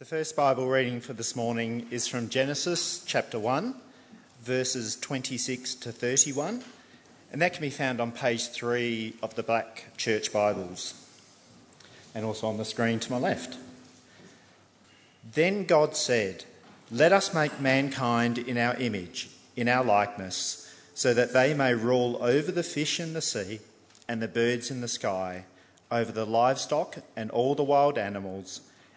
The first Bible reading for this morning is from Genesis chapter 1, verses 26 to 31, and that can be found on page 3 of the Black Church Bibles and also on the screen to my left. Then God said, Let us make mankind in our image, in our likeness, so that they may rule over the fish in the sea and the birds in the sky, over the livestock and all the wild animals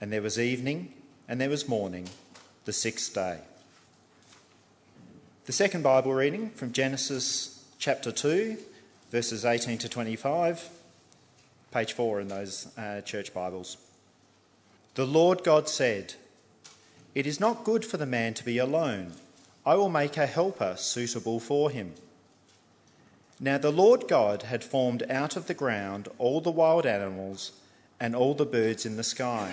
And there was evening, and there was morning, the sixth day. The second Bible reading from Genesis chapter 2, verses 18 to 25, page 4 in those uh, church Bibles. The Lord God said, It is not good for the man to be alone. I will make a helper suitable for him. Now the Lord God had formed out of the ground all the wild animals and all the birds in the sky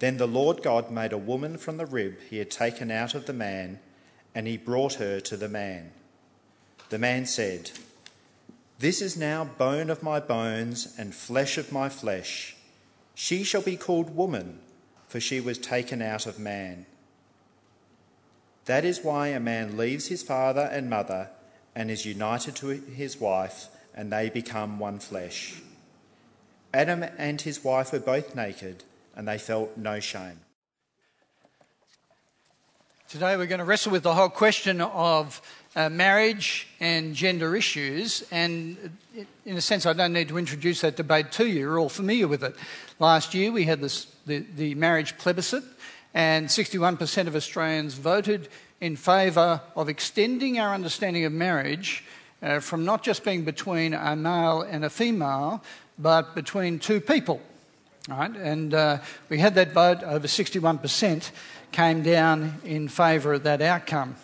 Then the Lord God made a woman from the rib he had taken out of the man, and he brought her to the man. The man said, This is now bone of my bones and flesh of my flesh. She shall be called woman, for she was taken out of man. That is why a man leaves his father and mother and is united to his wife, and they become one flesh. Adam and his wife were both naked and they felt no shame. Today we're going to wrestle with the whole question of uh, marriage and gender issues, and in a sense, I don't need to introduce that debate to you. You're all familiar with it. Last year we had this, the, the marriage plebiscite, and 61% of Australians voted in favour of extending our understanding of marriage uh, from not just being between a male and a female, but between two people. Right? And uh, we had that vote, over 61% came down in favour of that outcome.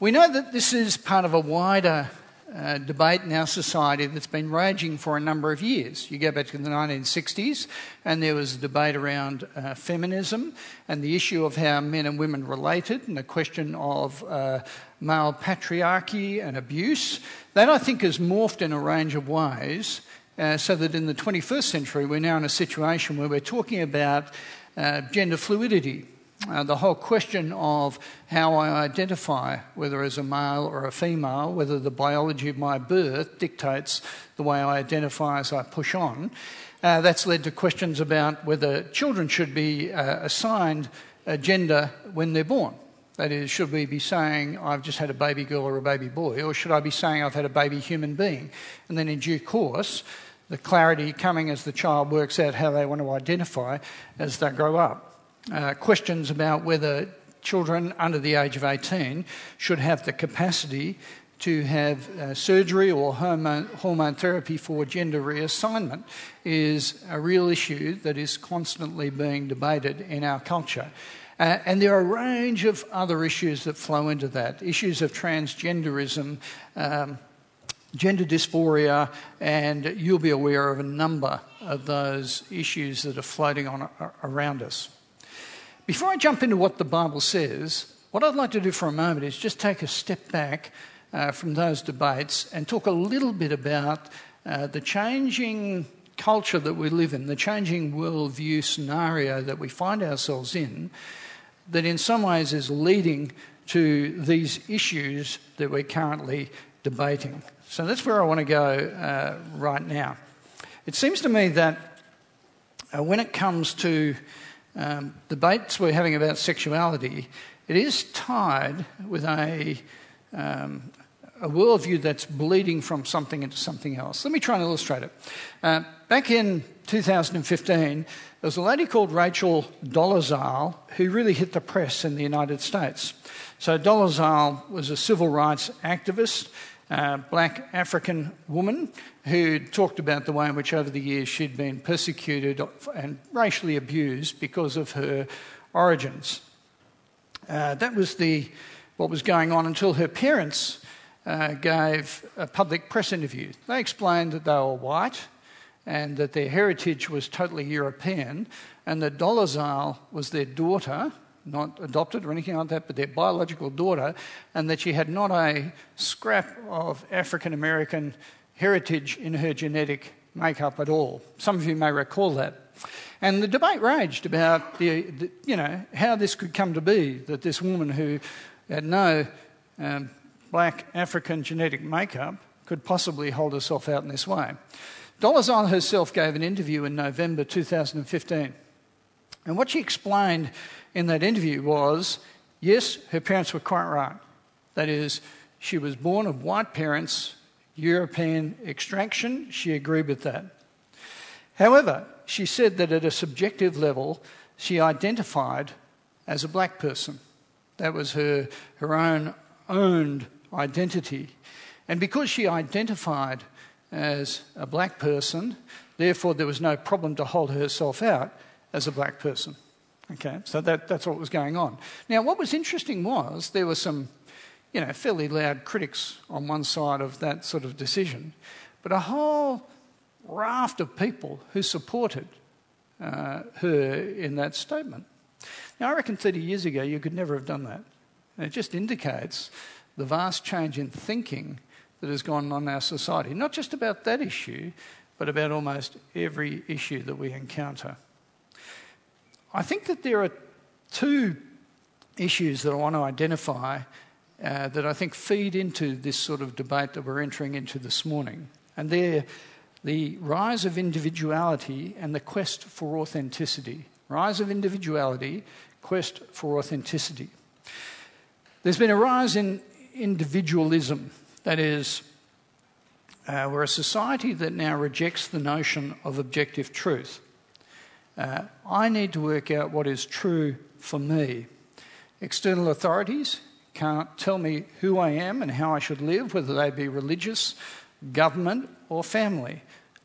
We know that this is part of a wider uh, debate in our society that's been raging for a number of years. You go back to the 1960s, and there was a debate around uh, feminism and the issue of how men and women related, and the question of uh, male patriarchy and abuse. That, I think, has morphed in a range of ways uh, so that in the 21st century, we're now in a situation where we're talking about uh, gender fluidity. Uh, the whole question of how I identify, whether as a male or a female, whether the biology of my birth dictates the way I identify as I push on, uh, that's led to questions about whether children should be uh, assigned a gender when they're born. That is, should we be saying, I've just had a baby girl or a baby boy, or should I be saying I've had a baby human being? And then in due course, the clarity coming as the child works out how they want to identify as they grow up. Uh, questions about whether children under the age of 18 should have the capacity to have uh, surgery or hormone, hormone, therapy for gender reassignment is a real issue that is constantly being debated in our culture. Uh, and there are a range of other issues that flow into that issues of transgenderism, um, gender dysphoria, and you'll be aware of a number of those issues that are floating on around us. Before I jump into what the Bible says, what I'd like to do for a moment is just take a step back uh, from those debates and talk a little bit about uh, the changing culture that we live in, the changing worldview scenario that we find ourselves in, that in some ways is leading to these issues that we're currently debating. So that's where I want to go uh, right now. It seems to me that uh, when it comes to um, debates we're having about sexuality, it is tied with a, um, a worldview that's bleeding from something into something else. Let me try and illustrate it. Uh, back in 2015, there was a lady called Rachel Dolezal who really hit the press in the United States. So, Dolezal was a civil rights activist, a black African woman who talked about the way in which over the years she'd been persecuted and racially abused because of her origins. Uh, that was the, what was going on until her parents uh, gave a public press interview. They explained that they were white and that their heritage was totally European, and that Dolezal was their daughter, not adopted or anything like that, but their biological daughter, and that she had not a scrap of African American heritage in her genetic makeup at all. Some of you may recall that. And the debate raged about the, the, you know, how this could come to be that this woman who had no um, black African genetic makeup could possibly hold herself out in this way. Dolezal herself gave an interview in November 2015. And what she explained in that interview was yes, her parents were quite right. That is, she was born of white parents, European extraction. She agreed with that. However, she said that at a subjective level, she identified as a black person. That was her, her own owned identity. And because she identified as a black person, therefore there was no problem to hold herself out as a black person. Okay, so that, that's what was going on. Now, what was interesting was there were some, you know, fairly loud critics on one side of that sort of decision, but a whole raft of people who supported uh, her in that statement. Now, I reckon 30 years ago you could never have done that. And it just indicates the vast change in thinking that has gone on in our society, not just about that issue, but about almost every issue that we encounter. I think that there are two issues that I want to identify uh, that I think feed into this sort of debate that we're entering into this morning. And they're the rise of individuality and the quest for authenticity. Rise of individuality, quest for authenticity. There's been a rise in individualism, that is, uh, we're a society that now rejects the notion of objective truth. Uh, I need to work out what is true for me. External authorities can't tell me who I am and how I should live, whether they be religious, government, or family.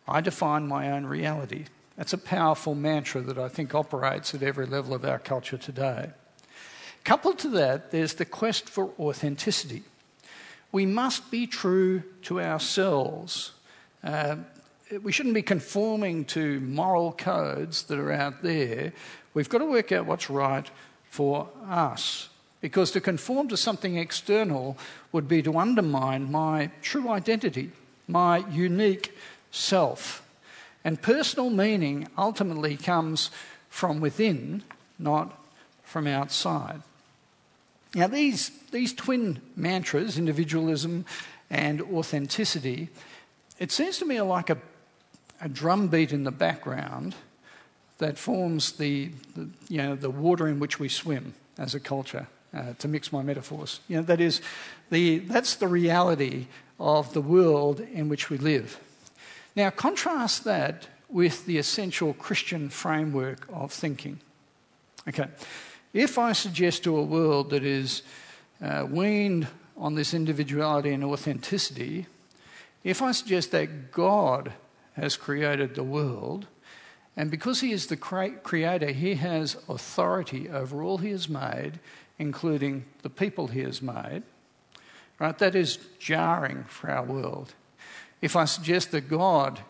I define my own reality. That's a powerful mantra that I think operates at every level of our culture today. Coupled to that, there's the quest for authenticity. We must be true to ourselves. Uh, we shouldn't be conforming to moral codes that are out there. We've got to work out what's right for us. Because to conform to something external would be to undermine my true identity, my unique self. And personal meaning ultimately comes from within, not from outside. Now, these, these twin mantras, individualism and authenticity, it seems to me are like a, a drum beat in the background that forms the, the, you know, the water in which we swim as a culture, uh, to mix my metaphors. You know, that is, the, that's the reality of the world in which we live. Now, contrast that with the essential Christian framework of thinking. Okay, if I suggest to a world that is uh, weaned on this individuality and authenticity, if I suggest that God has created the world, and because He is the creator, He has authority over all He has made, including the people He has made, right? That is jarring for our world. if I suggest that God,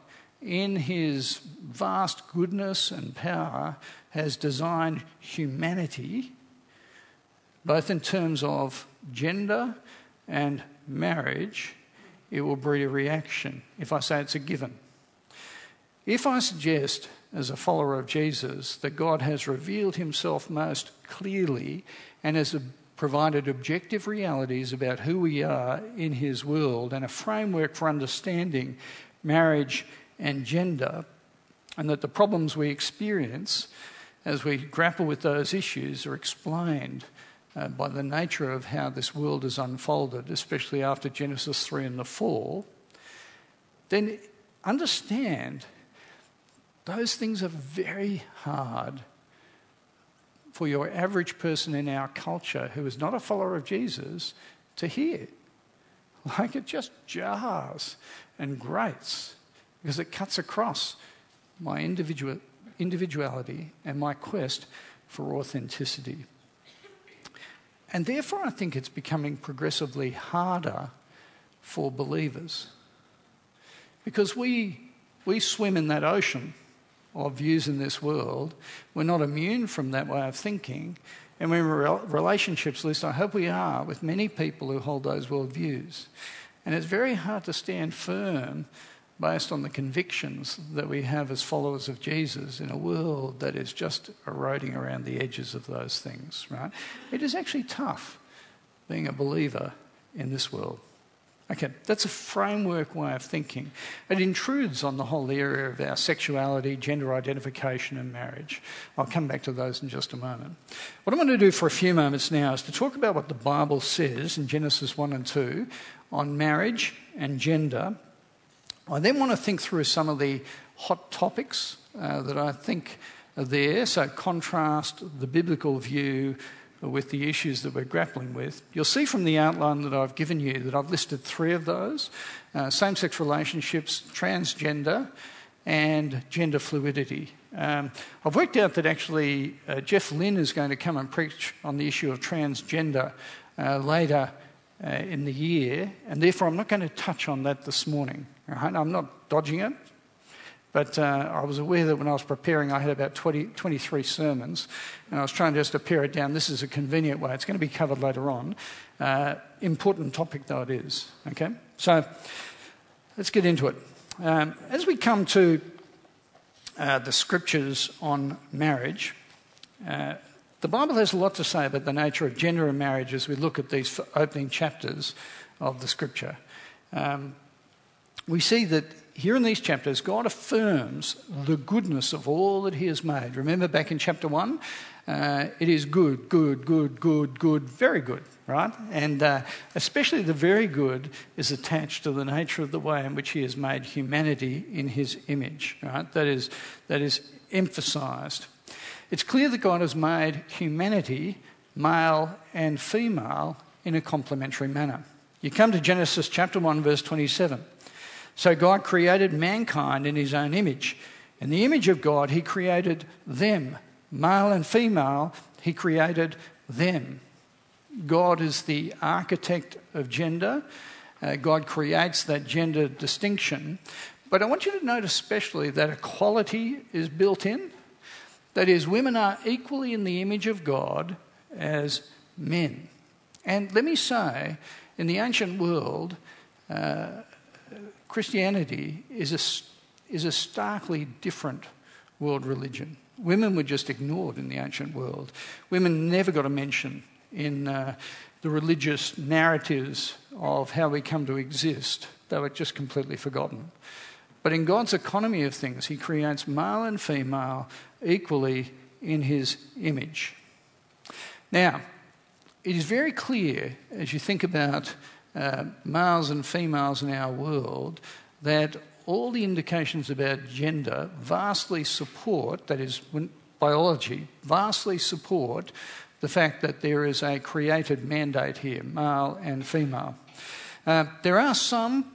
in his vast goodness and power, has designed humanity, both in terms of gender and marriage, it will breed a reaction if I say it's a given. If I suggest, as a follower of Jesus, that God has revealed himself most clearly and has provided objective realities about who we are in his world and a framework for understanding marriage and gender, and that the problems we experience as we grapple with those issues are explained uh, by the nature of how this world has unfolded, especially after Genesis 3 and the fall, then understand those things are very hard for your average person in our culture who is not a follower of Jesus to hear. Like it just jars and grates because it cuts across my individual, individuality and my quest for authenticity. And therefore, I think it's becoming progressively harder for believers because we, we swim in that ocean of views in this world. We're not immune from that way of thinking. And when relationships, at least I hope we are, with many people who hold those worldviews. And it's very hard to stand firm based on the convictions that we have as followers of Jesus in a world that is just eroding around the edges of those things, right? It is actually tough being a believer in this world. Okay, that's a framework way of thinking. It intrudes on the whole area of our sexuality, gender identification, and marriage. I'll come back to those in just a moment. What I'm going to do for a few moments now is to talk about what the Bible says in Genesis 1 and 2 on marriage and gender. I then want to think through some of the hot topics uh, that I think are there. So, contrast the biblical view with the issues that we're grappling with. You'll see from the outline that I've given you that I've listed three of those uh, same sex relationships, transgender, and gender fluidity. Um, I've worked out that actually uh, Jeff Lynn is going to come and preach on the issue of transgender uh, later uh, in the year, and therefore I'm not going to touch on that this morning. Right? I'm not dodging it. But uh, I was aware that when I was preparing, I had about 20, 23 sermons, and I was trying just to pare it down. This is a convenient way. It's going to be covered later on. Uh, important topic, though it is. Okay? So let's get into it. Um, as we come to uh, the scriptures on marriage, uh, the Bible has a lot to say about the nature of gender and marriage as we look at these opening chapters of the scripture. Um, we see that here in these chapters, God affirms the goodness of all that He has made. Remember back in chapter 1? Uh, it is good, good, good, good, good, very good, right? And uh, especially the very good is attached to the nature of the way in which He has made humanity in His image, right? That is, that is emphasized. It's clear that God has made humanity, male and female, in a complementary manner. You come to Genesis chapter 1, verse 27. So God created mankind in his own image. In the image of God, he created them, male and female, he created them. God is the architect of gender. Uh, God creates that gender distinction. But I want you to note especially that equality is built in. That is, women are equally in the image of God as men. And let me say, in the ancient world, uh, Christianity is a, is a starkly different world religion. Women were just ignored in the ancient world. Women never got a mention in uh, the religious narratives of how we come to exist. They were just completely forgotten. But in God's economy of things, He creates male and female equally in His image. Now, it is very clear as you think about uh, males and females in our world that all the indications about gender vastly support, that is, biology, vastly support the fact that there is a created mandate here, male and female. Uh, there are some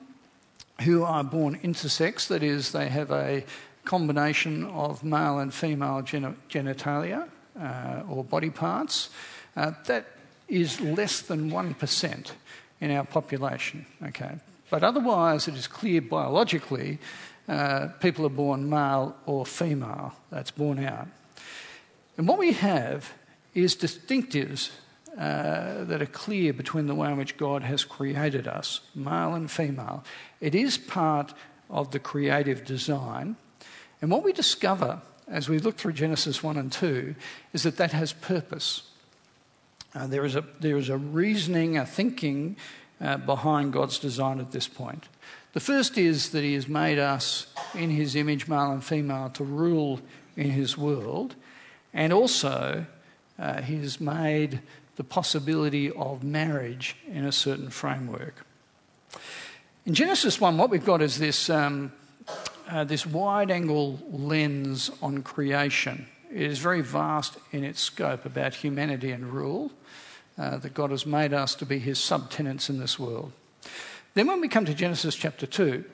who are born intersex, that is, they have a combination of male and female genitalia uh, or body parts. Uh, that is less than 1% in our population. Okay, But otherwise, it is clear biologically uh, people are born male or female. That's born out. And what we have is distinctives uh, that are clear between the way in which God has created us, male and female. It is part of the creative design. And what we discover as we look through Genesis 1 and 2 is that that has purpose. Uh, there, is a, there is a reasoning, a thinking uh, behind God's design at this point. The first is that He has made us in His image, male and female, to rule in His world. And also, uh, He has made the possibility of marriage in a certain framework. In Genesis 1, what we've got is this, um, uh, this wide angle lens on creation. It is very vast in its scope about humanity and rule, uh, that God has made us to be his subtenants in this world. Then, when we come to Genesis chapter 2,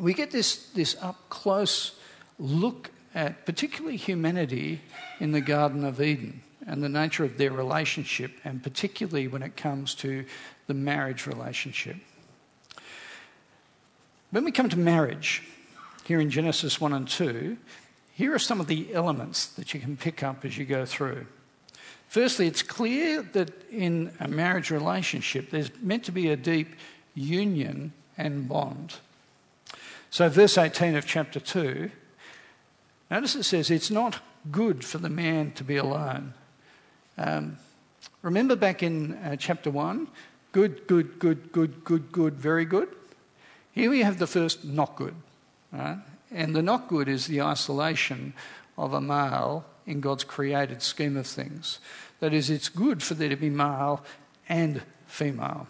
we get this, this up close look at particularly humanity in the Garden of Eden and the nature of their relationship, and particularly when it comes to the marriage relationship. When we come to marriage, here in Genesis 1 and 2, here are some of the elements that you can pick up as you go through. Firstly, it's clear that in a marriage relationship, there's meant to be a deep union and bond. So, verse 18 of chapter 2, notice it says, It's not good for the man to be alone. Um, remember back in uh, chapter 1 good, good, good, good, good, good, very good? Here we have the first not good. Right? And the not good is the isolation of a male in God's created scheme of things. That is, it's good for there to be male and female.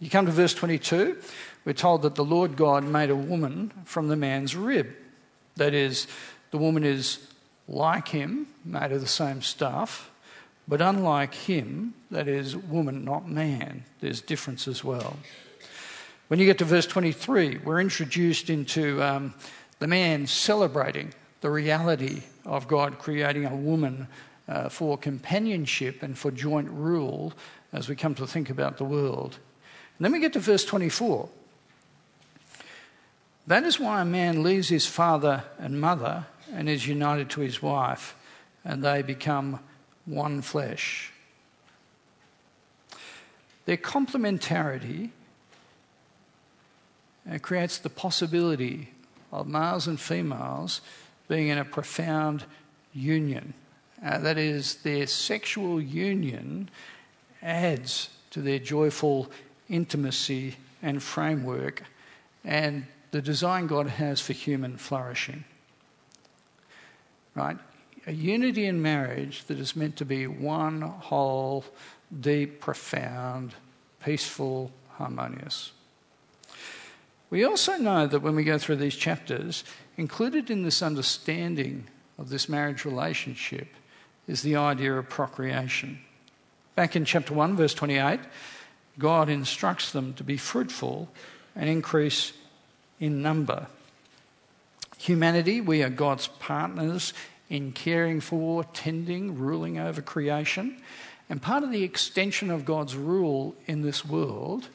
You come to verse 22, we're told that the Lord God made a woman from the man's rib. That is, the woman is like him, made of the same stuff, but unlike him, that is, woman, not man, there's difference as well. When you get to verse 23, we're introduced into um, the man celebrating the reality of God creating a woman uh, for companionship and for joint rule as we come to think about the world. And then we get to verse 24. That is why a man leaves his father and mother and is united to his wife, and they become one flesh. Their complementarity uh, creates the possibility of males and females being in a profound union. Uh, that is, their sexual union adds to their joyful intimacy and framework and the design God has for human flourishing. Right? a unity in marriage that is meant to be one whole, deep, profound, peaceful, harmonious. We also know that when we go through these chapters, included in this understanding of this marriage relationship is the idea of procreation. Back in chapter 1, verse 28, God instructs them to be fruitful and increase in number. Humanity, we are God's partners in caring for, tending, ruling over creation. And part of the extension of God's rule in this world,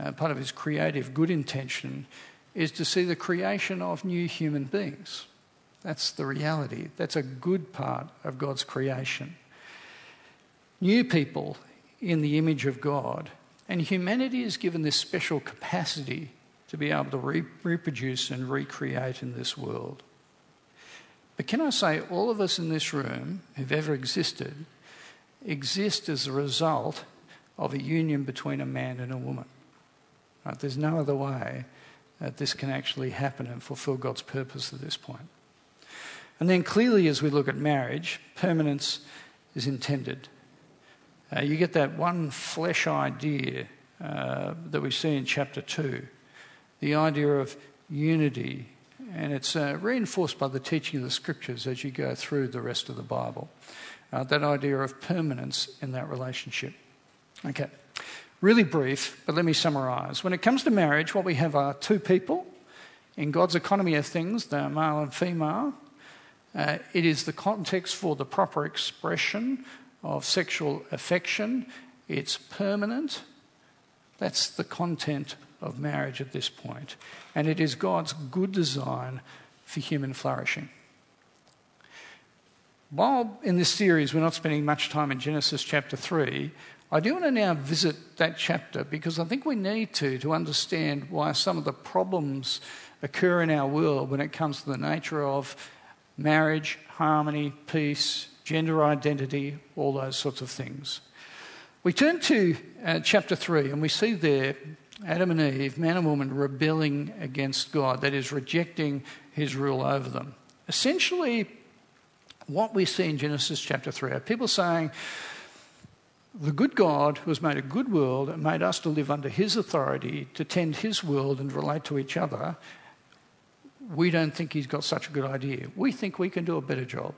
uh, part of his creative good intention, is to see the creation of new human beings. That's the reality. That's a good part of God's creation. New people in the image of God. And humanity is given this special capacity to be able to re- reproduce and recreate in this world. But can I say, all of us in this room who've ever existed exist as a result of a union between a man and a woman. Right? There's no other way that this can actually happen and fulfill God's purpose at this point. And then clearly, as we look at marriage, permanence is intended. Uh, you get that one flesh idea uh, that we see in chapter 2 the idea of unity and it's uh, reinforced by the teaching of the scriptures as you go through the rest of the Bible. Uh, that idea of permanence in that relationship. Okay, really brief, but let me summarize. When it comes to marriage, what we have are two people. In God's economy of things, they're male and female. Uh, it is the context for the proper expression of sexual affection. It's permanent. That's the content of marriage at this point. point, and it is God's good design for human flourishing. While in this series we're not spending much time in Genesis chapter 3, I do want to now visit that chapter because I think we need to to understand why some of the problems occur in our world when it comes to the nature of marriage, harmony, peace, gender identity, all those sorts of things. We turn to uh, chapter 3 and we see there Adam and Eve, man and woman, rebelling against God, that is, rejecting his rule over them. Essentially, what we see in Genesis chapter 3 are people saying, the good God who has made a good world and made us to live under his authority, to tend his world and relate to each other, we don't think he's got such a good idea. We think we can do a better job.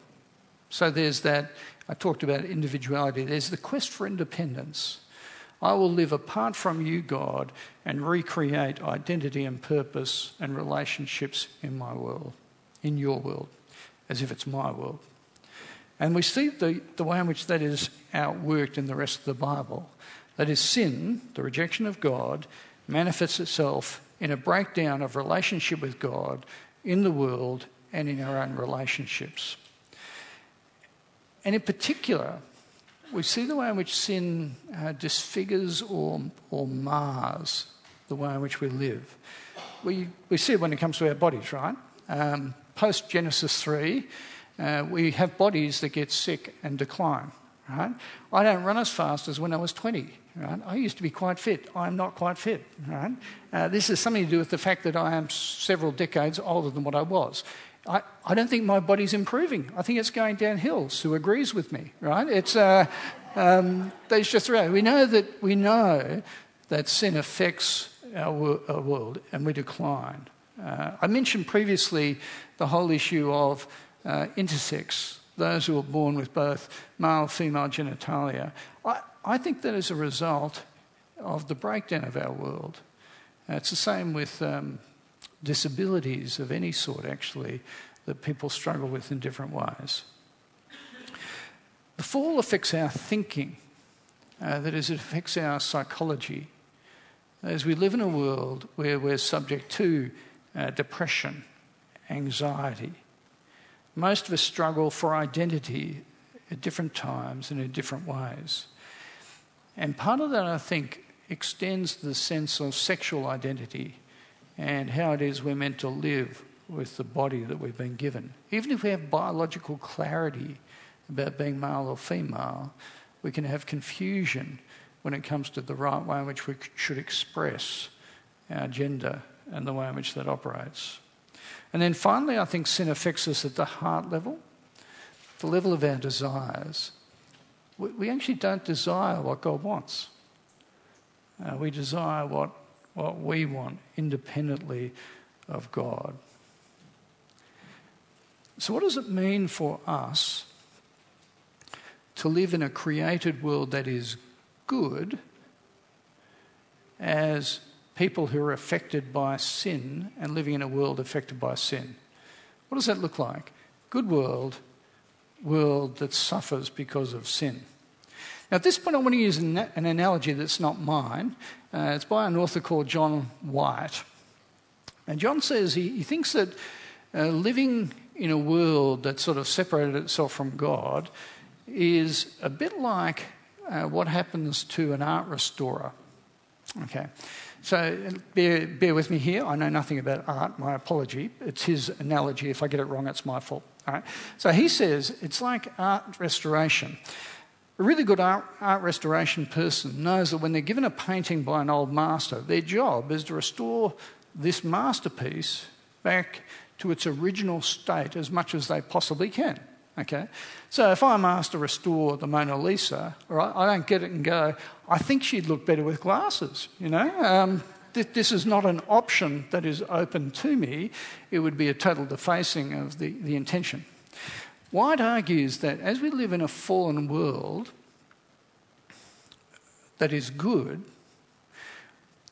So there's that, I talked about individuality, there's the quest for independence. I will live apart from you, God, and recreate identity and purpose and relationships in my world, in your world, as if it's my world. And we see the, the way in which that is outworked in the rest of the Bible. That is, sin, the rejection of God, manifests itself in a breakdown of relationship with God in the world and in our own relationships. And in particular, we see the way in which sin uh, disfigures or, or mars the way in which we live. We, we see it when it comes to our bodies, right? Um, Post Genesis 3, uh, we have bodies that get sick and decline. Right? I don't run as fast as when I was 20. Right? I used to be quite fit. I'm not quite fit. Right? Uh, this has something to do with the fact that I am several decades older than what I was. I, I don't think my body's improving. I think it's going downhill. Sue agrees with me, right? It's uh, um, that's just. We know that we know that sin affects our, our world and we decline. Uh, I mentioned previously the whole issue of uh, intersex, those who are born with both male female genitalia. I, I think that is a result of the breakdown of our world. Uh, it's the same with um, disabilities of any sort, actually, that people struggle with in different ways. The fall affects our thinking, uh, that is, it affects our psychology. As we live in a world where we're subject to uh, depression, anxiety, most of us struggle for identity at different times and in different ways. And part of that, I think, extends the sense of sexual identity and how it is we're meant to live with the body that we've been given. Even if we have biological clarity about being male or female, we can have confusion when it comes to the right way in which we should express our gender and the way in which that operates. And then finally, I think sin affects us at the heart level, the level of our desires. We actually don't desire what God wants. Uh, we desire what, what we want independently of God. So, what does it mean for us to live in a created world that is good as people who are affected by sin and living in a world affected by sin. What does that look like? Good world, world that suffers because of sin. Now, at this point, I want to use an, an analogy that's not mine. Uh, it's by an author called John White. And John says he, he thinks that uh, living in a world that sort of separated itself from God is a bit like uh, what happens to an art restorer. Okay. So bear, bear with me here. I know nothing about art. My apology. It's his analogy. If I get it wrong, it's my fault. All right. So he says it's like art restoration. A really good art, art restoration person knows that when they're given a painting by an old master, their job is to restore this masterpiece back to its original state as much as they possibly can. Okay? So if I'm asked to restore the Mona Lisa, right, I don't get it and go, I think she'd look better with glasses, you know? Um, th- this is not an option that is open to me. It would be a total defacing of the, the intention. White argues that as we live in a fallen world that is good,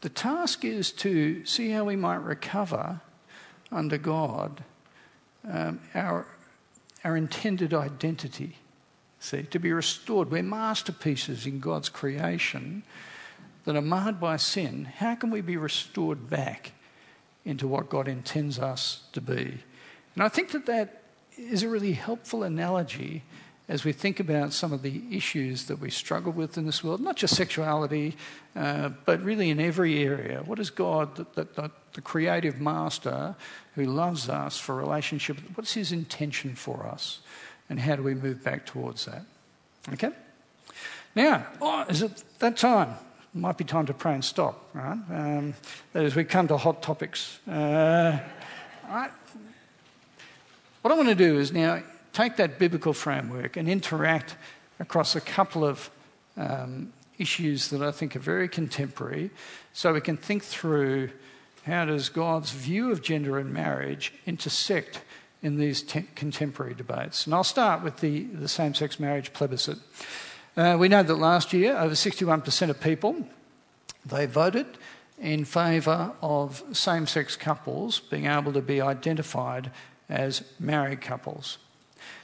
the task is to see how we might recover under God um, our our intended identity. See, to be restored. We're masterpieces in God's creation, that are marred by sin, how can we be restored back into what God intends us to be? And I think that that is a really helpful analogy as we think about some of the issues that we struggle with in this world, not just sexuality, uh, but really in every area. What is God, the, the, the, creative master who loves us for relationship, what's his intention for us? And how do we move back towards that? Okay? Now, oh, is it that time? Might be time to pray and stop, right? Um, is, we come to hot topics. Uh, right? What I want to do is now take that biblical framework and interact across a couple of um, issues that I think are very contemporary so we can think through how does God's view of gender and marriage intersect in these te- contemporary debates. And I'll start with the, the same sex marriage plebiscite. Uh, we know that last year over 61% of people they voted in favour of same sex couples being able to be identified as married couples.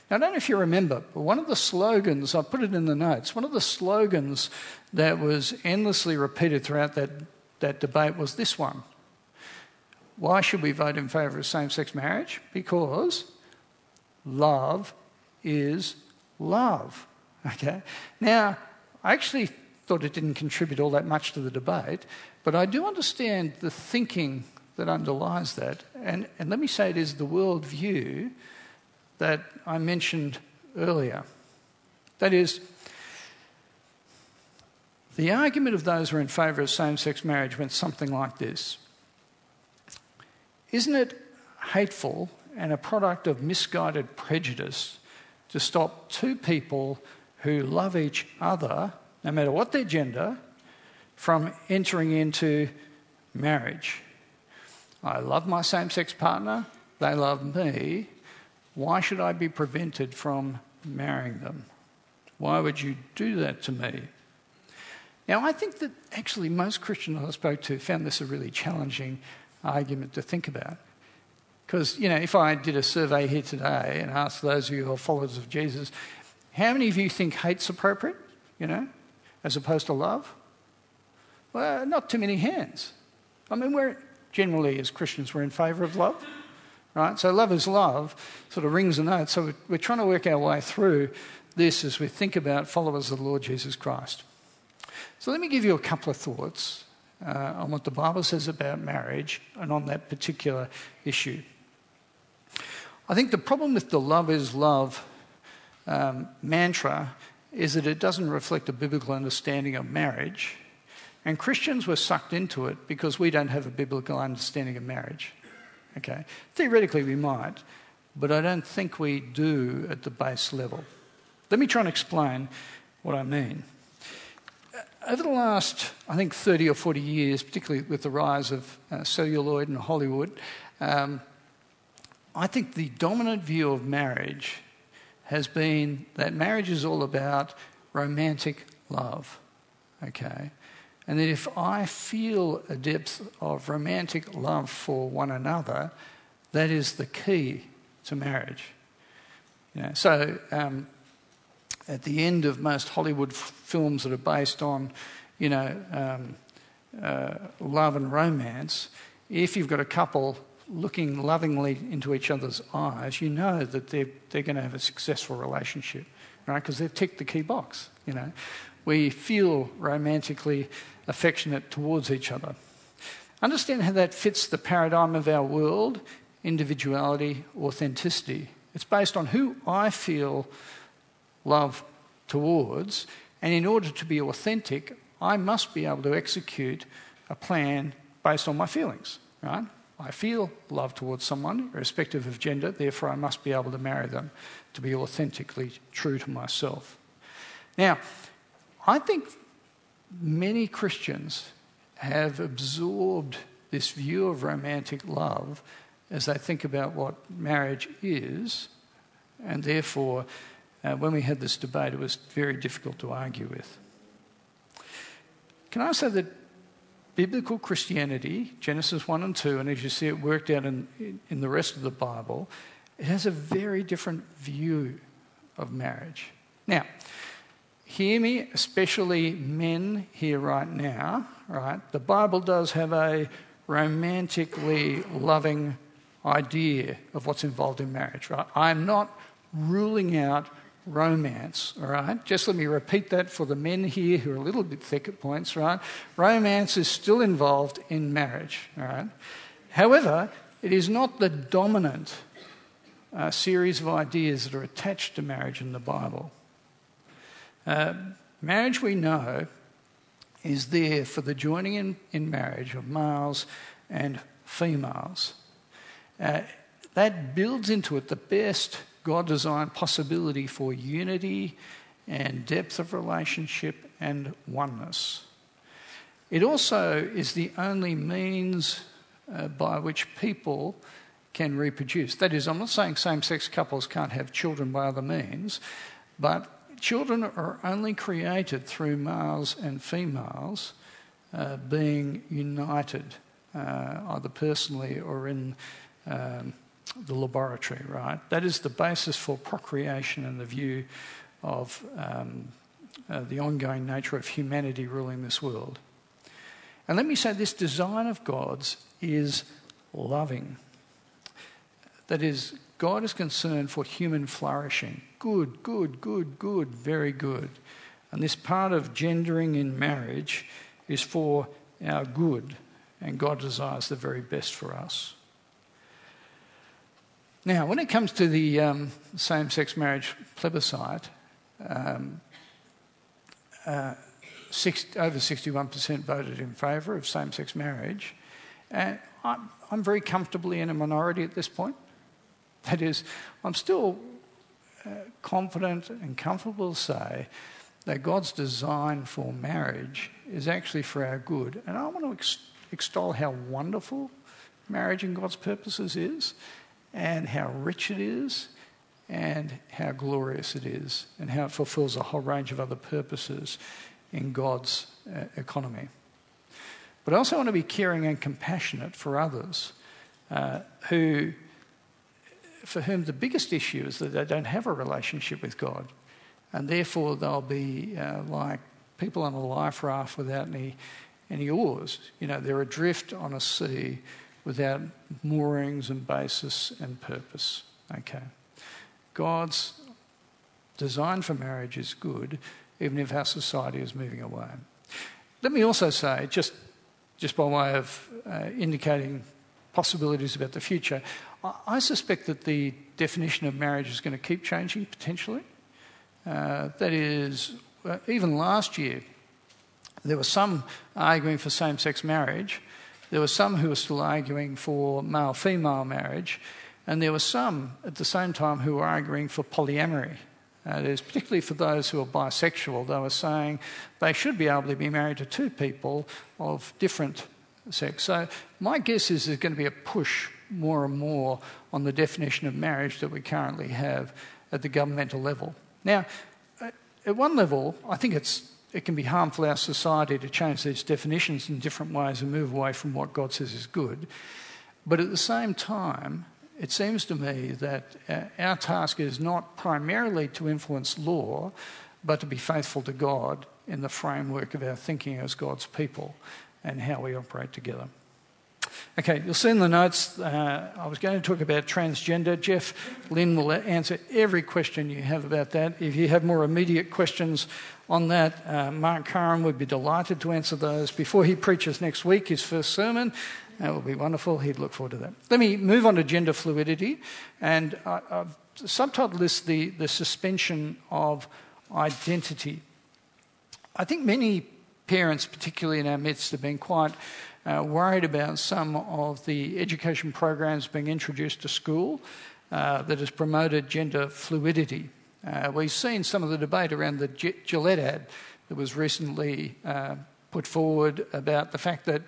Now, I don't know if you remember, but one of the slogans, I put it in the notes, one of the slogans that was endlessly repeated throughout that, that debate was this one. Why should we vote in favour of same sex marriage? Because love is love. Okay? Now, I actually thought it didn't contribute all that much to the debate, but I do understand the thinking that underlies that. And, and let me say it is the worldview that I mentioned earlier. That is, the argument of those who are in favour of same sex marriage went something like this Isn't it hateful and a product of misguided prejudice to stop two people who love each other, no matter what their gender, from entering into marriage? I love my same sex partner, they love me. Why should I be prevented from marrying them? Why would you do that to me? Now, I think that actually most Christians I spoke to found this a really challenging argument to think about. Because, you know, if I did a survey here today and asked those of you who are followers of Jesus, how many of you think hate's appropriate, you know, as opposed to love? Well, not too many hands. I mean, we're generally, as Christians, we're in favour of love right? So love is love sort of rings a note. So we're trying to work our way through this as we think about followers of the Lord Jesus Christ. So let me give you a couple of thoughts uh, on what the Bible says about marriage and on that particular issue. I think the problem with the love is love um, mantra is that it doesn't reflect a biblical understanding of marriage. And Christians were sucked into it because we don't have a biblical understanding of marriage. Okay? Theoretically, we might, but I don't think we do at the base level. Let me try and explain what I mean. Over the last, I think, 30 or 40 years, particularly with the rise of uh, celluloid and Hollywood, um, I think the dominant view of marriage has been that marriage is all about romantic love. Okay? And that if I feel a depth of romantic love for one another, that is the key to marriage. You know, so um, at the end of most Hollywood f- films that are based on, you know, um, uh, love and romance, if you've got a couple looking lovingly into each other's eyes, you know that they're, they're going to have a successful relationship, right? Because they've ticked the key box, you know. We feel romantically affectionate towards each other. Understand how that fits the paradigm of our world individuality, authenticity. It's based on who I feel love towards, and in order to be authentic, I must be able to execute a plan based on my feelings, right? I feel love towards someone, irrespective of gender, therefore I must be able to marry them to be authentically true to myself. Now, I think many Christians have absorbed this view of romantic love as they think about what marriage is, and therefore, uh, when we had this debate, it was very difficult to argue with. Can I say that biblical Christianity, Genesis 1 and 2, and as you see it worked out in, in the rest of the Bible, it has a very different view of marriage. Now, hear me, especially men here right now, right? The Bible does have a romantically loving idea of what's involved in marriage, right? I'm not ruling out romance, all right? Just let me repeat that for the men here who are a little bit thick at points, right? Romance is still involved in marriage, all right? However, it is not the dominant uh, series of ideas that are attached to marriage in the Bible. Uh, marriage, we know, is there for the joining in, in marriage of males and females. Uh, that builds into it the best God designed possibility for unity and depth of relationship and oneness. It also is the only means uh, by which people can reproduce. That is, I'm not saying same sex couples can't have children by other means, but children are only created through males and females uh, being united, uh, either personally or in um, the laboratory, right? That is the basis for procreation and the view of um, uh, the ongoing nature of humanity ruling this world. And let me say this design of God's is loving. That is, God is concerned for human flourishing. Good, good, good, good, very good. And this part of gendering in marriage is for our good, and God desires the very best for us. Now, when it comes to the um, same sex marriage plebiscite, um, uh, six, over 61% voted in favour of same sex marriage. And I'm, I'm very comfortably in a minority at this point. That is, I'm still uh, confident and comfortable to say that God's design for marriage is actually for our good. And I want to ex- extol how wonderful marriage in God's purposes is and how rich it is and how glorious it is and how it fulfills a whole range of other purposes in God's uh, economy. But I also want to be caring and compassionate for others uh, who, for whom the biggest issue is that they don't have a relationship with God. And therefore, they'll be uh, like people on a life raft without any, any oars. You know, they're adrift on a sea without moorings and basis and purpose. Okay. God's design for marriage is good, even if our society is moving away. Let me also say, just, just by way of uh, indicating possibilities about the future, I, suspect that the definition of marriage is going to keep changing potentially. Uh, that is, uh, even last year, there were some arguing for same sex marriage, there were some who were still arguing for male female marriage, and there were some at the same time who were arguing for polyamory. Uh, there's particularly for those who are bisexual, they were saying they should be able to be married to two people of different sex. So, my guess is there's going to be a push more and more on the definition of marriage that we currently have at the governmental level. Now, at one level, I think it's it can be harmful to our society to change these definitions in different ways and move away from what God says is good. But at the same time, it seems to me that uh, our task is not primarily to influence law, but to be faithful to God in the framework of our thinking as God's people and how we operate together. Okay, you'll see in the notes, uh, I was going to talk about transgender. Jeff Lynn will answer every question you have about that. If you have more immediate questions on that, uh, Mark Curran would be delighted to answer those before he preaches next week, his first sermon. That will be wonderful. He'd look forward to that. Let me move on to gender fluidity. And I, I've subtitled this the, the suspension of identity. I think many parents, particularly in our midst, have been quite uh, worried about some of the education programs being introduced to school uh, that has promoted gender fluidity. Uh, we've seen some of the debate around the Gillette ad that was recently uh, put forward about the fact that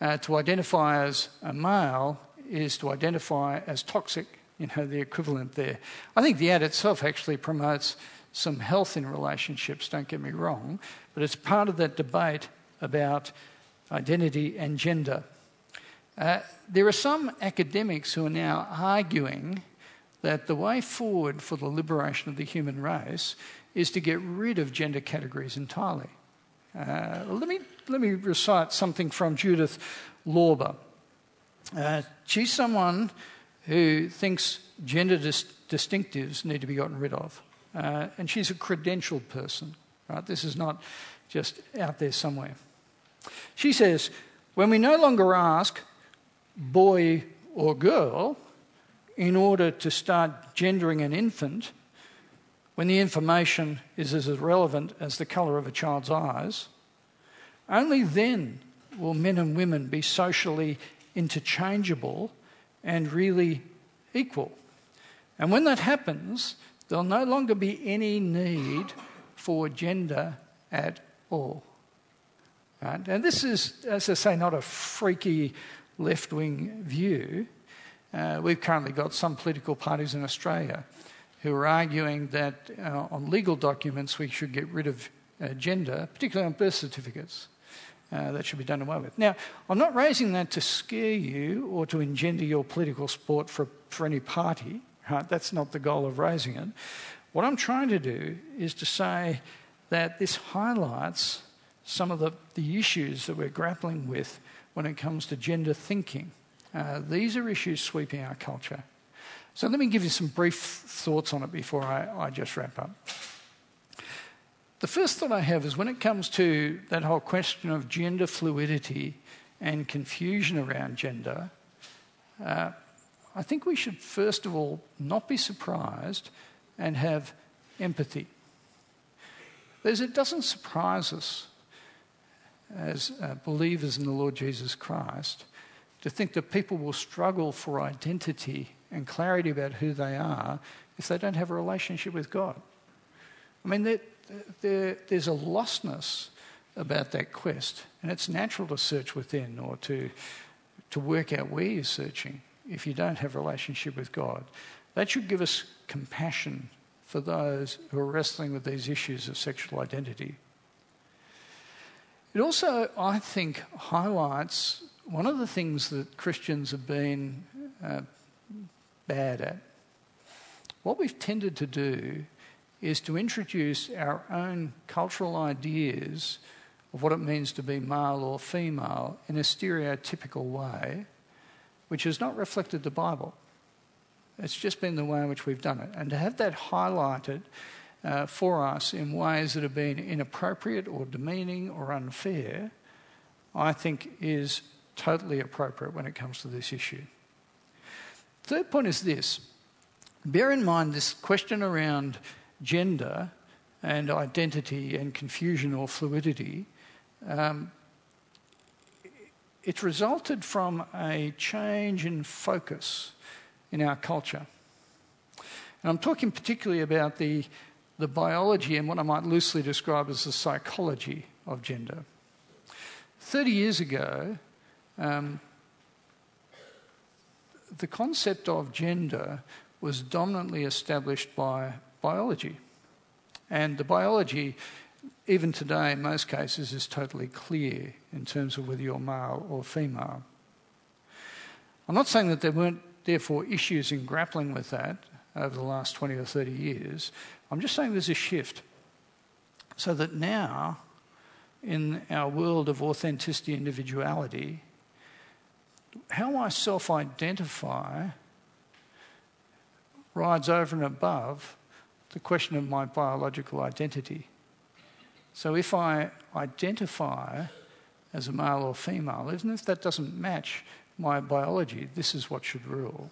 uh, to identify as a male is to identify as toxic, you know, the equivalent there. I think the ad itself actually promotes some health in relationships, don't get me wrong, but it's part of that debate about identity and gender. Uh, there are some academics who are now arguing that the way forward for the liberation of the human race is to get rid of gender categories entirely. Uh, let, me, let me recite something from Judith Lorber. Uh, she's someone who thinks gender dis- distinctives need to be gotten rid of. Uh, and she's a credentialed person. Right? This is not just out there somewhere. She says, when we no longer ask boy or girl in order to start gendering an infant, when the information is as irrelevant as the colour of a child's eyes, only then will men and women be socially interchangeable and really equal. And when that happens, there'll no longer be any need for gender at all. Right? And this is, as I say, not a freaky left wing view. Uh, we've currently got some political parties in Australia who are arguing that uh, on legal documents we should get rid of uh, gender, particularly on birth certificates. Uh, that should be done away with. Now, I'm not raising that to scare you or to engender your political support for, for any party. Right? That's not the goal of raising it. What I'm trying to do is to say that this highlights some of the, the issues that we're grappling with when it comes to gender thinking. Uh, these are issues sweeping our culture. So let me give you some brief thoughts on it before I, I just wrap up. The first thought I have is when it comes to that whole question of gender fluidity and confusion around gender, uh, I think we should first of all not be surprised and have empathy. Because it doesn't surprise us as uh, believers in the Lord Jesus Christ to think that people will struggle for identity and clarity about who they are if they don't have a relationship with God. I mean, there, there, there's a lostness about that quest, and it's natural to search within or to, to work out where you're searching if you don't have relationship with God. That should give us compassion for those who are wrestling with these issues of sexual identity. It also, I think, highlights one of the things that Christians have been uh, bad at. What we've tended to do is to introduce our own cultural ideas of what it means to be male or female in a stereotypical way, which has not reflected the Bible. It's just been the way in which we've done it. And to have that highlighted uh, for us in ways that have been inappropriate or demeaning or unfair, I think is totally appropriate when it comes to this issue. Third point is this bear in mind this question around gender and identity and confusion or fluidity. Um, it's resulted from a change in focus in our culture. And I'm talking particularly about the, the biology and what I might loosely describe as the psychology of gender. 30 years ago, um, the concept of gender was dominantly established by biology. And the biology, even today, in most cases, is totally clear in terms of whether you're male or female. I'm not saying that there weren't, therefore, issues in grappling with that over the last 20 or 30 years. I'm just saying there's a shift. So that now, in our world of authenticity and individuality, how I self identify rides over and above the question of my biological identity. So if I identify as a male or female, even if that doesn't match my biology, this is what should rule.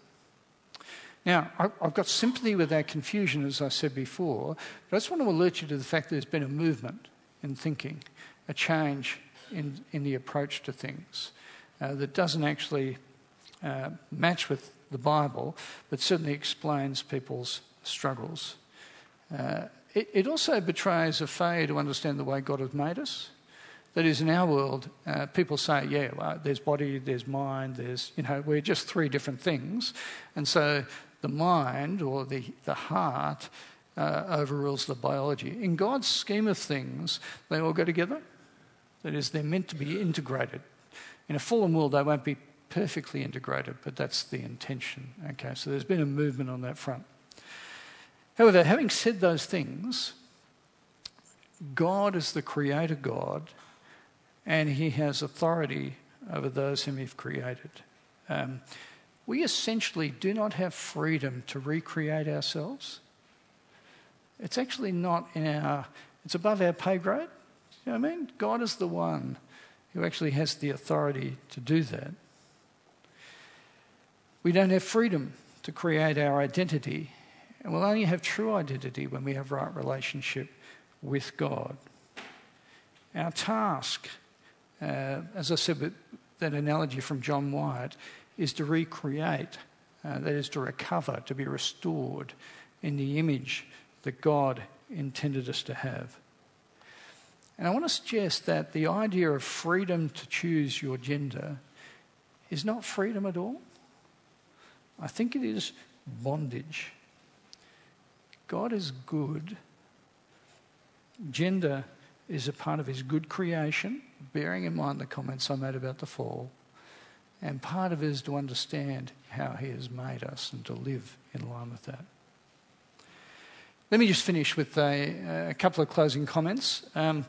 Now, I've got sympathy with that confusion, as I said before, but I just want to alert you to the fact that there's been a movement in thinking, a change in, in the approach to things uh, that doesn't actually uh, match with the Bible, but certainly explains people's struggles. Uh, it, it, also betrays a failure to understand the way God has made us. That is, in our world, uh, people say, yeah, well, there's body, there's mind, there's, you know, we're just three different things. And so the mind or the, the heart uh, overrules the biology. In God's scheme of things, they all go together. That is, they're meant to be integrated. In a fallen world, they won't be perfectly integrated, but that's the intention. Okay, so there's been a movement on that front. However, having said those things, God is the creator God, and he has authority over those whom he's created. Um, we essentially do not have freedom to recreate ourselves. It's actually not in our, it's above our pay grade. You know what I mean? God is the one who actually has the authority to do that. We don't have freedom to create our identity, and we'll only have true identity when we have right relationship with God. Our task, uh, as I said with that analogy from John Wyatt, is to recreate, uh, that is to recover, to be restored in the image that God intended us to have. And I want to suggest that the idea of freedom to choose your gender is not freedom at all. I think it is bondage. God is good. Gender is a part of his good creation, bearing in mind the comments I made about the fall. And part of it is to understand how he has made us and to live in line with that. Let me just finish with a, a couple of closing comments. Um,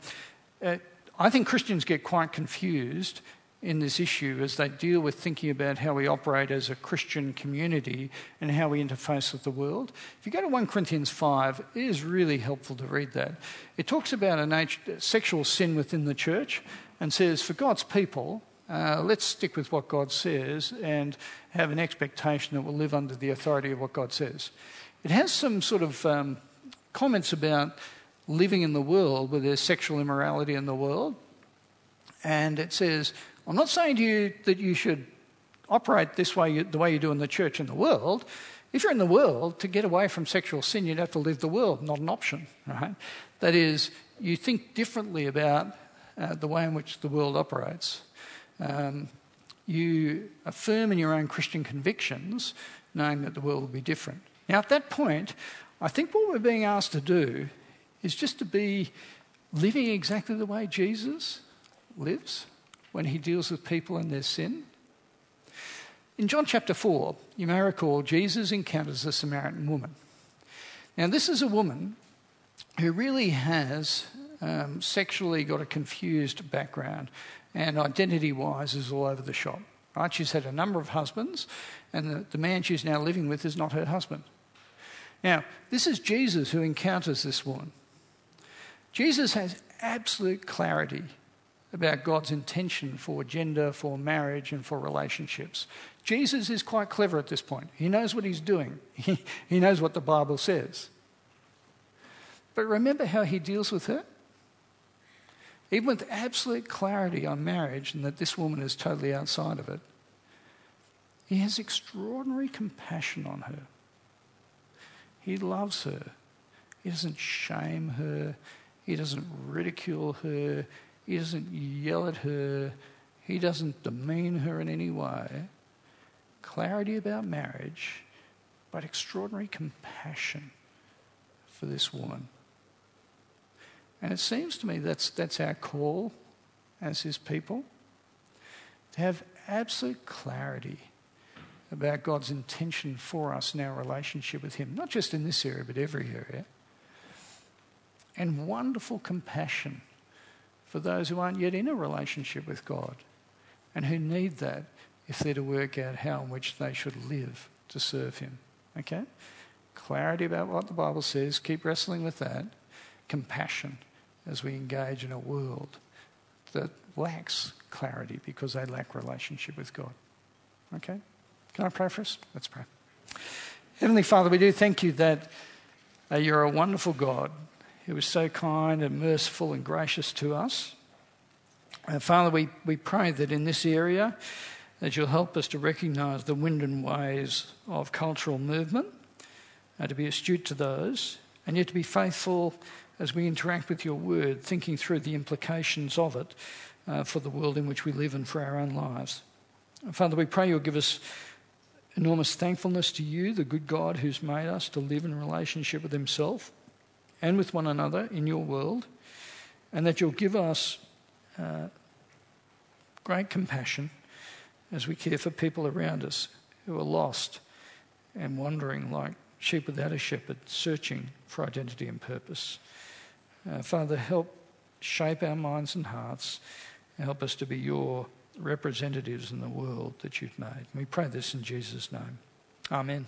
uh, I think Christians get quite confused in this issue as they deal with thinking about how we operate as a Christian community and how we interface with the world. If you go to 1 Corinthians 5, it is really helpful to read that. It talks about a sexual sin within the church and says, for God's people, uh, let's stick with what God says and have an expectation that we'll live under the authority of what God says. It has some sort of um, comments about living in the world where there's sexual immorality in the world. And it says, I'm not saying to you that you should operate this way, the way you do in the church in the world. If you're in the world, to get away from sexual sin, you'd have to leave the world, not an option, right? That is, you think differently about uh, the way in which the world operates. Um, you affirm in your own Christian convictions, knowing that the world will be different. Now, at that point, I think what we're being asked to do is just to be living exactly the way Jesus lives when he deals with people and their sin. In John chapter 4, you may recall Jesus encounters a Samaritan woman. Now, this is a woman who really has um, sexually got a confused background and identity wise is all over the shop. Right? She's had a number of husbands, and the, the man she's now living with is not her husband. Now, this is Jesus who encounters this woman. Jesus has absolute clarity about God's intention for gender, for marriage, and for relationships. Jesus is quite clever at this point. He knows what he's doing, he, knows what the Bible says. But remember how he deals with her? Even with absolute clarity on marriage and that this woman is totally outside of it, he has extraordinary compassion on her. He loves her. He doesn't shame her. He doesn't ridicule her. He doesn't yell at her. He doesn't demean her in any way. Clarity about marriage, but extraordinary compassion for this woman. And it seems to me that's, that's our call as his people to have absolute clarity about God's intention for us in our relationship with him, not just in this area, but every area. And wonderful compassion for those who aren't yet in a relationship with God and who need that if they're to work out how in which they should live to serve Him. Okay? Clarity about what the Bible says, keep wrestling with that. Compassion as we engage in a world that lacks clarity because they lack relationship with God. Okay? Can I pray for us? Let's pray. Heavenly Father, we do thank you that uh, you're a wonderful God who is so kind and merciful and gracious to us. Uh, Father, we, we pray that in this area that you'll help us to recognise the wind and ways of cultural movement, and to be astute to those, and yet to be faithful as we interact with your word, thinking through the implications of it uh, for the world in which we live and for our own lives. Father, we pray you'll give us enormous thankfulness to you, the good God who's made us to live in relationship with Himself and with one another in your world, and that you'll give us uh, great compassion as we care for people around us who are lost and wandering like sheep without a shepherd, searching for identity and purpose. Uh, Father, help shape our minds and hearts. and Help us to be your representatives in the world that you've made. We pray this in Jesus' name. Amen.